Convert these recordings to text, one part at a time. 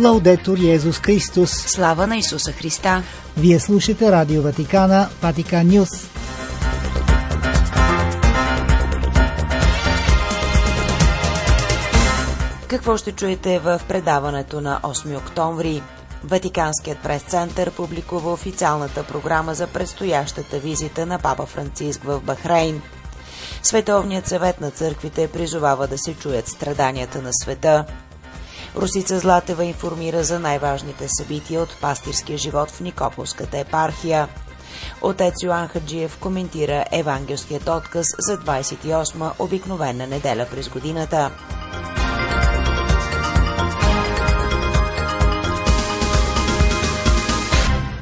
Лаудетор Йезус Христос. Слава на Исуса Христа. Вие слушате Радио Ватикана, Ватикан Нюс. Какво ще чуете в предаването на 8 октомври? Ватиканският прес-център публикува официалната програма за предстоящата визита на Папа Франциск в Бахрейн. Световният съвет на църквите призовава да се чуят страданията на света. Русица Златева информира за най-важните събития от пастирския живот в Никополската епархия. Отец Йоан Хаджиев коментира евангелският отказ за 28-ма обикновена неделя през годината.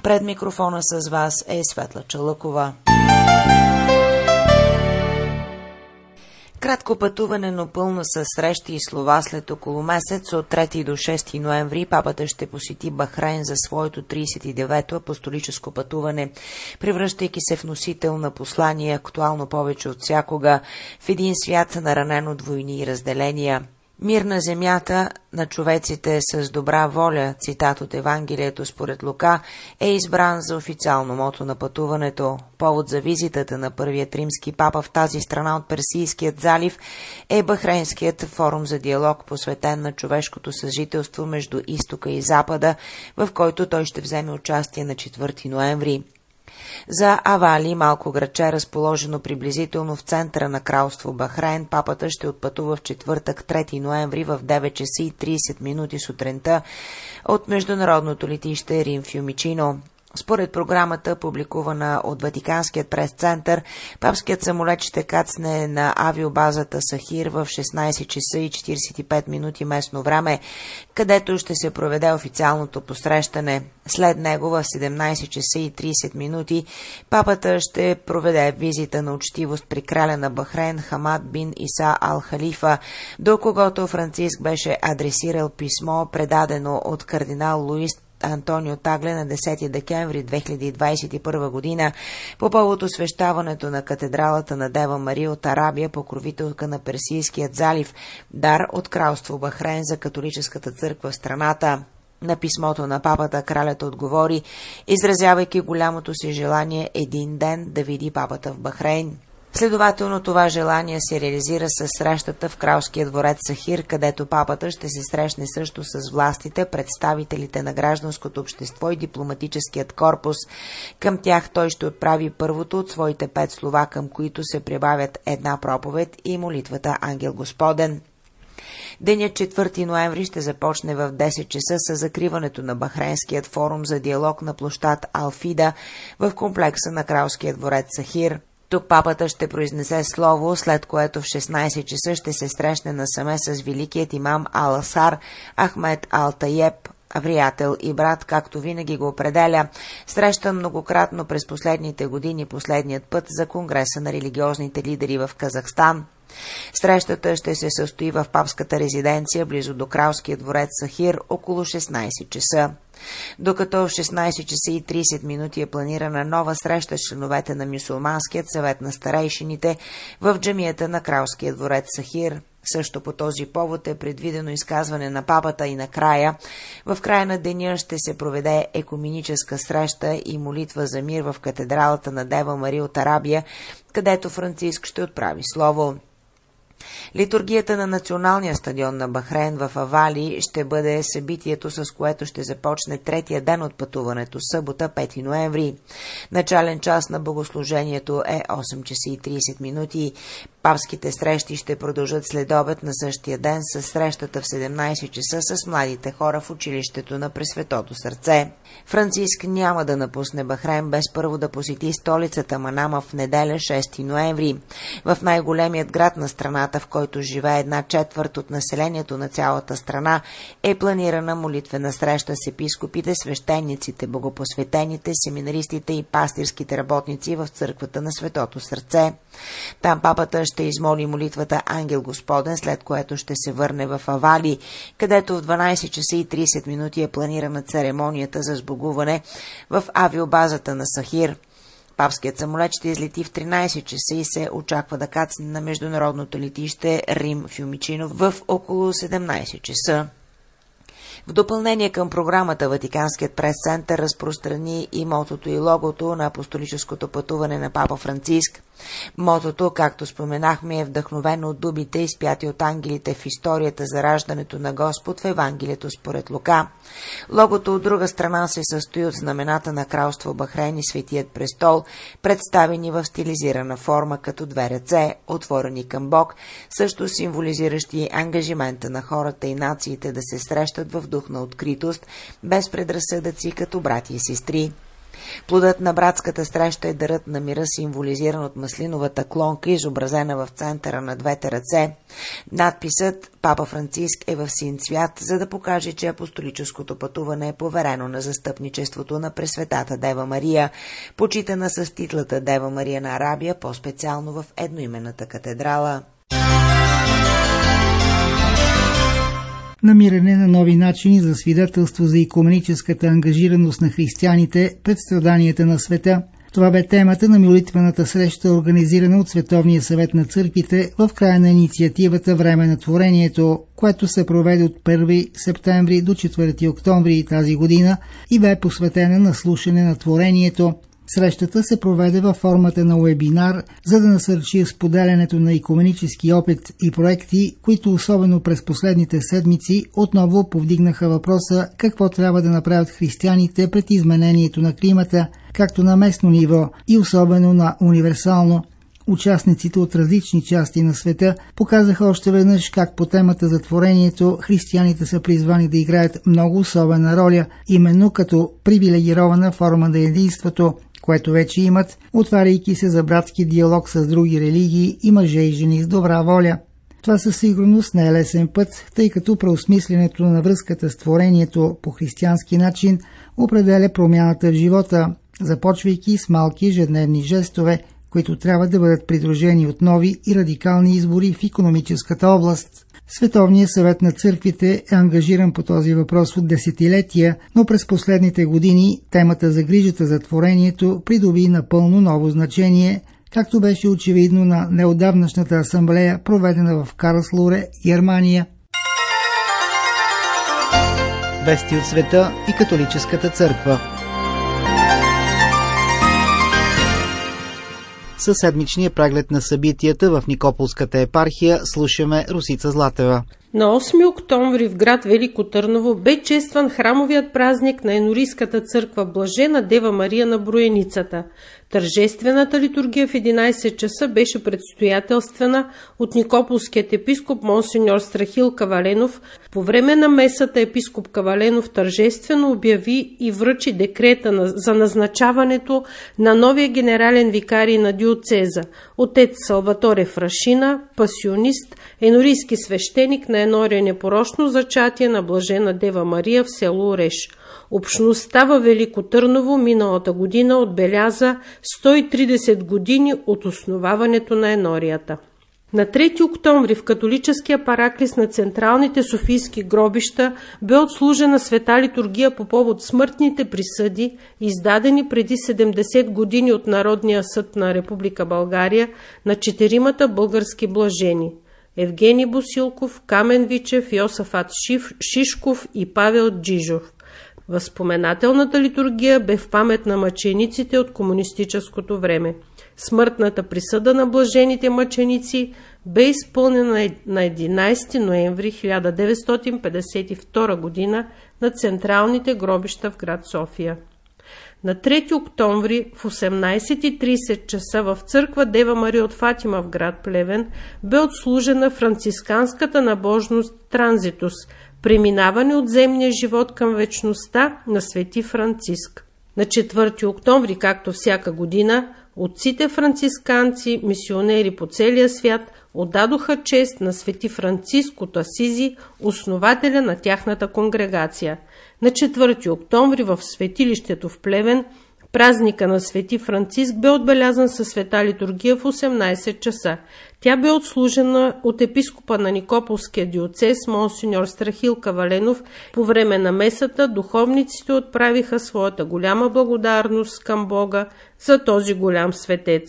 Пред микрофона с вас е Светла Чалъкова. Кратко пътуване, но пълно с срещи и слова след около месец от 3 до 6 ноември папата ще посети Бахрейн за своето 39-то апостолическо пътуване, превръщайки се в носител на послание актуално повече от всякога в един свят наранен от войни и разделения – Мир на земята на човеците с добра воля, цитат от Евангелието според Лука, е избран за официално мото на пътуването. Повод за визитата на първият римски папа в тази страна от Персийският залив е Бахрейнският форум за диалог, посветен на човешкото съжителство между изтока и запада, в който той ще вземе участие на 4 ноември. За Авали, малко градче, разположено приблизително в центъра на кралство Бахрейн, папата ще отпътува в четвъртък 3 ноември в 9 часа и 30 минути сутринта от международното летище Рим Фюмичино. Според програмата, публикувана от Ватиканският прес-център, папският самолет ще кацне на авиобазата Сахир в 16 часа и 45 минути местно време, където ще се проведе официалното посрещане. След него в 17 часа и 30 минути папата ще проведе визита на учтивост при краля на Бахрейн Хамад бин Иса Ал-Халифа, до когото Франциск беше адресирал писмо, предадено от кардинал Луис Антонио Тагле на 10 декември 2021 година по повод освещаването на катедралата на Дева Мария от Арабия, покровителка на Персийският залив, дар от кралство Бахрейн за католическата църква в страната. На писмото на папата кралята отговори, изразявайки голямото си желание един ден да види папата в Бахрейн. Следователно това желание се реализира с срещата в кралския дворец Сахир, където папата ще се срещне също с властите, представителите на гражданското общество и дипломатическият корпус. Към тях той ще отправи първото от своите пет слова, към които се прибавят една проповед и молитвата Ангел Господен. Денят 4 ноември ще започне в 10 часа с закриването на Бахрейнският форум за диалог на площад Алфида в комплекса на Кралския дворец Сахир. Тук папата ще произнесе слово, след което в 16 часа ще се срещне насаме с великият имам Ал-Асар Ахмед Ал-Таеб, приятел и брат, както винаги го определя, срещан многократно през последните години последният път за Конгреса на религиозните лидери в Казахстан. Срещата ще се състои в папската резиденция близо до кралския дворец Сахир около 16 часа. Докато в 16 часа и 30 минути е планирана нова среща с членовете на Мюсулманският съвет на старейшините в джамията на Кралския дворец Сахир. Също по този повод е предвидено изказване на папата и накрая. В края на деня ще се проведе екуминическа среща и молитва за мир в катедралата на Дева Мария от Арабия, където Франциск ще отправи слово. Литургията на националния стадион на Бахрейн в Авали ще бъде събитието, с което ще започне третия ден от пътуването, събота 5 ноември. Начален час на богослужението е 8 часа и 30 минути. Папските срещи ще продължат след обед на същия ден с срещата в 17 часа с младите хора в училището на Пресветото сърце. Франциск няма да напусне Бахрейн без първо да посети столицата Манама в неделя 6 ноември. В най-големият град на страната, в който живее една четвърт от населението на цялата страна, е планирана молитвена среща с епископите, свещениците, богопосветените, семинаристите и пастирските работници в църквата на Светото сърце. Там папата ще измоли молитвата Ангел Господен, след което ще се върне в Авали, където в 12 часа и 30 минути е планирана церемонията за сбогуване в авиобазата на Сахир. Папският самолет ще излети в 13 часа и се очаква да кацне на международното летище Рим Фюмичино в около 17 часа. В допълнение към програмата Ватиканският прес-център разпространи и мотото и логото на апостолическото пътуване на Папа Франциск. Мотото, както споменахме, е вдъхновено от дубите, изпяти от ангелите в историята за раждането на Господ в Евангелието според Лука. Логото от друга страна се състои от знамената на кралство Бахрейн и Светият престол, представени в стилизирана форма като две ръце, отворени към Бог, също символизиращи ангажимента на хората и нациите да се срещат в дух на откритост, без предразсъдъци като брати и сестри. Плодът на братската среща е дарът на мира, символизиран от маслиновата клонка, изобразена в центъра на двете ръце. Надписът Папа Франциск е в син цвят, за да покаже, че апостолическото пътуване е поверено на застъпничеството на Пресветата Дева Мария, почитана с титлата Дева Мария на Арабия, по-специално в едноименната катедрала. Намиране на нови начини за свидетелство за економическата ангажираност на християните пред страданията на света. Това бе темата на молитвената среща, организирана от Световния съвет на църквите в края на инициативата Време на творението, което се проведе от 1 септември до 4 октомври тази година и бе посветена на слушане на творението – Срещата се проведе във формата на вебинар, за да насърчи споделянето на економически опит и проекти, които особено през последните седмици отново повдигнаха въпроса какво трябва да направят християните пред изменението на климата, както на местно ниво и особено на универсално. Участниците от различни части на света показаха още веднъж как по темата за творението християните са призвани да играят много особена роля, именно като привилегирована форма на единството, което вече имат, отваряйки се за братски диалог с други религии и мъже и жени с добра воля. Това със сигурност не е лесен път, тъй като преосмисленето на връзката с творението по християнски начин определя промяната в живота, започвайки с малки ежедневни жестове, които трябва да бъдат придружени от нови и радикални избори в економическата област. Световният съвет на църквите е ангажиран по този въпрос от десетилетия, но през последните години темата за грижата за творението придоби напълно ново значение, както беше очевидно на неодавнашната асамблея, проведена в Карлслуре, Германия. Вести от света и католическата църква Със седмичния преглед на събитията в Никополската епархия слушаме Русица Златева. На 8 октомври в град Велико Търново бе честван храмовият празник на Енорийската църква Блажена Дева Мария на Броеницата. Тържествената литургия в 11 часа беше предстоятелствена от Никополският епископ Монсеньор Страхил Каваленов. По време на месата епископ Каваленов тържествено обяви и връчи декрета за назначаването на новия генерален викарий на диоцеза, отец Салваторе Фрашина, пасионист, енорийски свещеник на Енория непорочно зачатие на Блажена Дева Мария в село Ореш. Общността във Велико Търново миналата година отбеляза 130 години от основаването на енорията. На 3 октомври в католическия параклис на централните софийски гробища бе отслужена света литургия по повод смъртните присъди, издадени преди 70 години от Народния съд на Република България на четиримата български блажени – Евгений Босилков, Камен Вичев, Йосафат Шишков и Павел Джижов. Възпоменателната литургия бе в памет на мъчениците от комунистическото време. Смъртната присъда на блажените мъченици бе изпълнена на 11 ноември 1952 г. на централните гробища в град София. На 3 октомври в 18.30 часа в църква Дева Мария от Фатима в град Плевен бе отслужена францисканската набожност Транзитус – Преминаване от земния живот към вечността на Свети Франциск. На 4 октомври, както всяка година, отците францисканци, мисионери по целия свят, отдадоха чест на Свети Франциск от Асизи, основателя на тяхната конгрегация. На 4 октомври в светилището в Плевен – Празника на Свети Франциск бе отбелязан със света литургия в 18 часа. Тя бе отслужена от епископа на Никополския диоцес Монсеньор Страхил Каваленов. По време на месата духовниците отправиха своята голяма благодарност към Бога за този голям светец.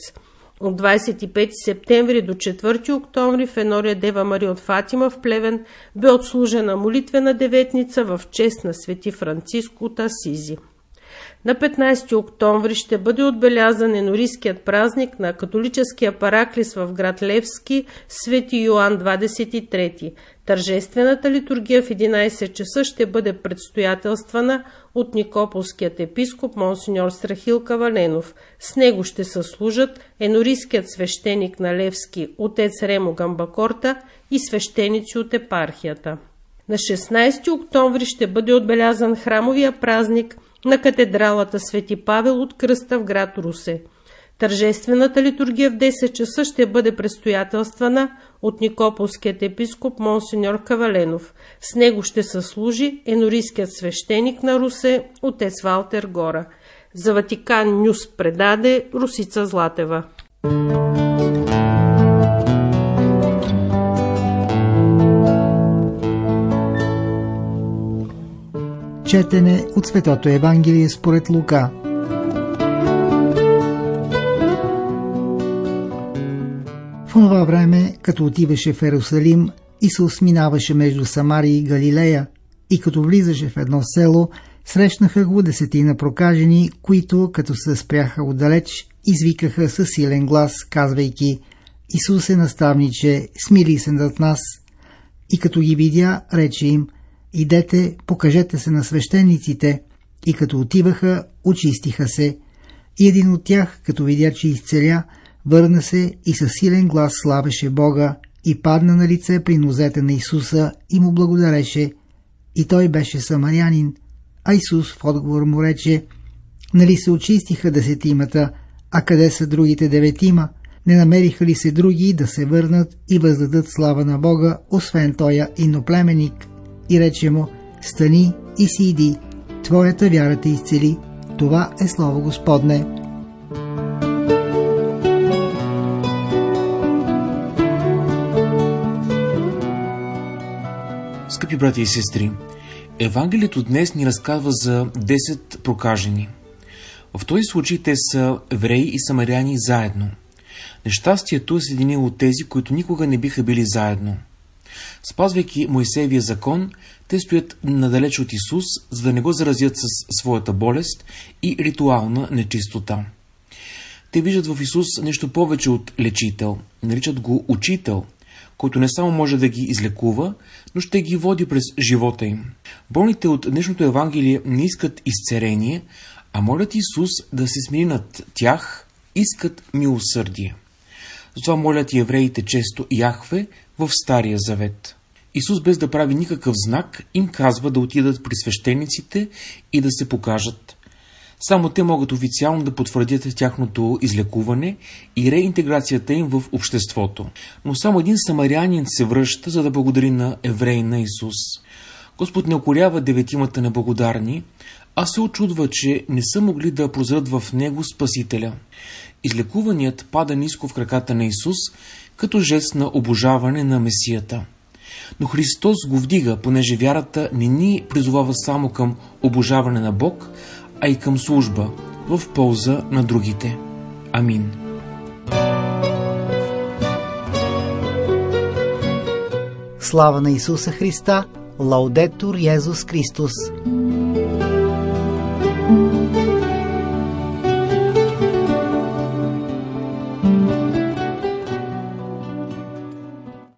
От 25 септември до 4 октомври в Енория Дева Мария от Фатима в Плевен бе отслужена молитвена деветница в чест на свети Франциско от Асизи. На 15 октомври ще бъде отбелязан енорийският празник на католическия параклис в град Левски, Свети Йоанн 23. Тържествената литургия в 11 часа ще бъде предстоятелствана от Никополският епископ Монсеньор Страхил Каваленов. С него ще съслужат енорийският свещеник на Левски отец Ремо Гамбакорта и свещеници от епархията. На 16 октомври ще бъде отбелязан храмовия празник – на катедралата Свети Павел от Кръста в град Русе. Тържествената литургия в 10 часа ще бъде престоятелствана от Никополският епископ Монсеньор Каваленов. С него ще съслужи енорийският свещеник на Русе, отец Валтер Гора. За Ватикан Нюс предаде Русица Златева. Четене от Светото Евангелие според Лука. В това време, като отиваше в Ерусалим и се осминаваше между Самария и Галилея, и като влизаше в едно село, срещнаха го десетина прокажени, които, като се спряха отдалеч, извикаха със силен глас, казвайки Исусе наставниче, смили се над нас. И като ги видя, рече им – Идете, покажете се на свещениците. И като отиваха, очистиха се. И един от тях, като видя, че изцеля, върна се и със силен глас славеше Бога и падна на лице при нозете на Исуса и му благодареше. И той беше самарянин. А Исус в отговор му рече, нали се очистиха десетимата, а къде са другите деветима? Не намериха ли се други да се върнат и въздадат слава на Бога, освен тоя иноплеменик? И рече му, стани и си иди, твоята вяра те изцели. Това е Слово Господне. Скъпи брати и сестри, Евангелието днес ни разказва за 10 прокажени. В този случай те са евреи и самаряни заедно. Нещастието е съединило тези, които никога не биха били заедно – Спазвайки Моисеевия закон, те стоят надалеч от Исус, за да не го заразят с своята болест и ритуална нечистота. Те виждат в Исус нещо повече от лечител, наричат го учител, който не само може да ги излекува, но ще ги води през живота им. Болните от днешното Евангелие не искат изцерение, а молят Исус да се смири над тях, искат милосърдие. Затова молят и евреите често Яхве в Стария Завет. Исус без да прави никакъв знак им казва да отидат при свещениците и да се покажат. Само те могат официално да потвърдят тяхното излекуване и реинтеграцията им в обществото. Но само един самарянин се връща, за да благодари на евреи на Исус. Господ не окорява деветимата неблагодарни, а се очудва, че не са могли да прозрат в Него Спасителя. Излекуваният пада ниско в краката на Исус, като жест на обожаване на Месията. Но Христос го вдига, понеже вярата не ни призовава само към обожаване на Бог, а и към служба в полза на другите. Амин. Слава на Исуса Христа! Лаудетур Йезус Христос!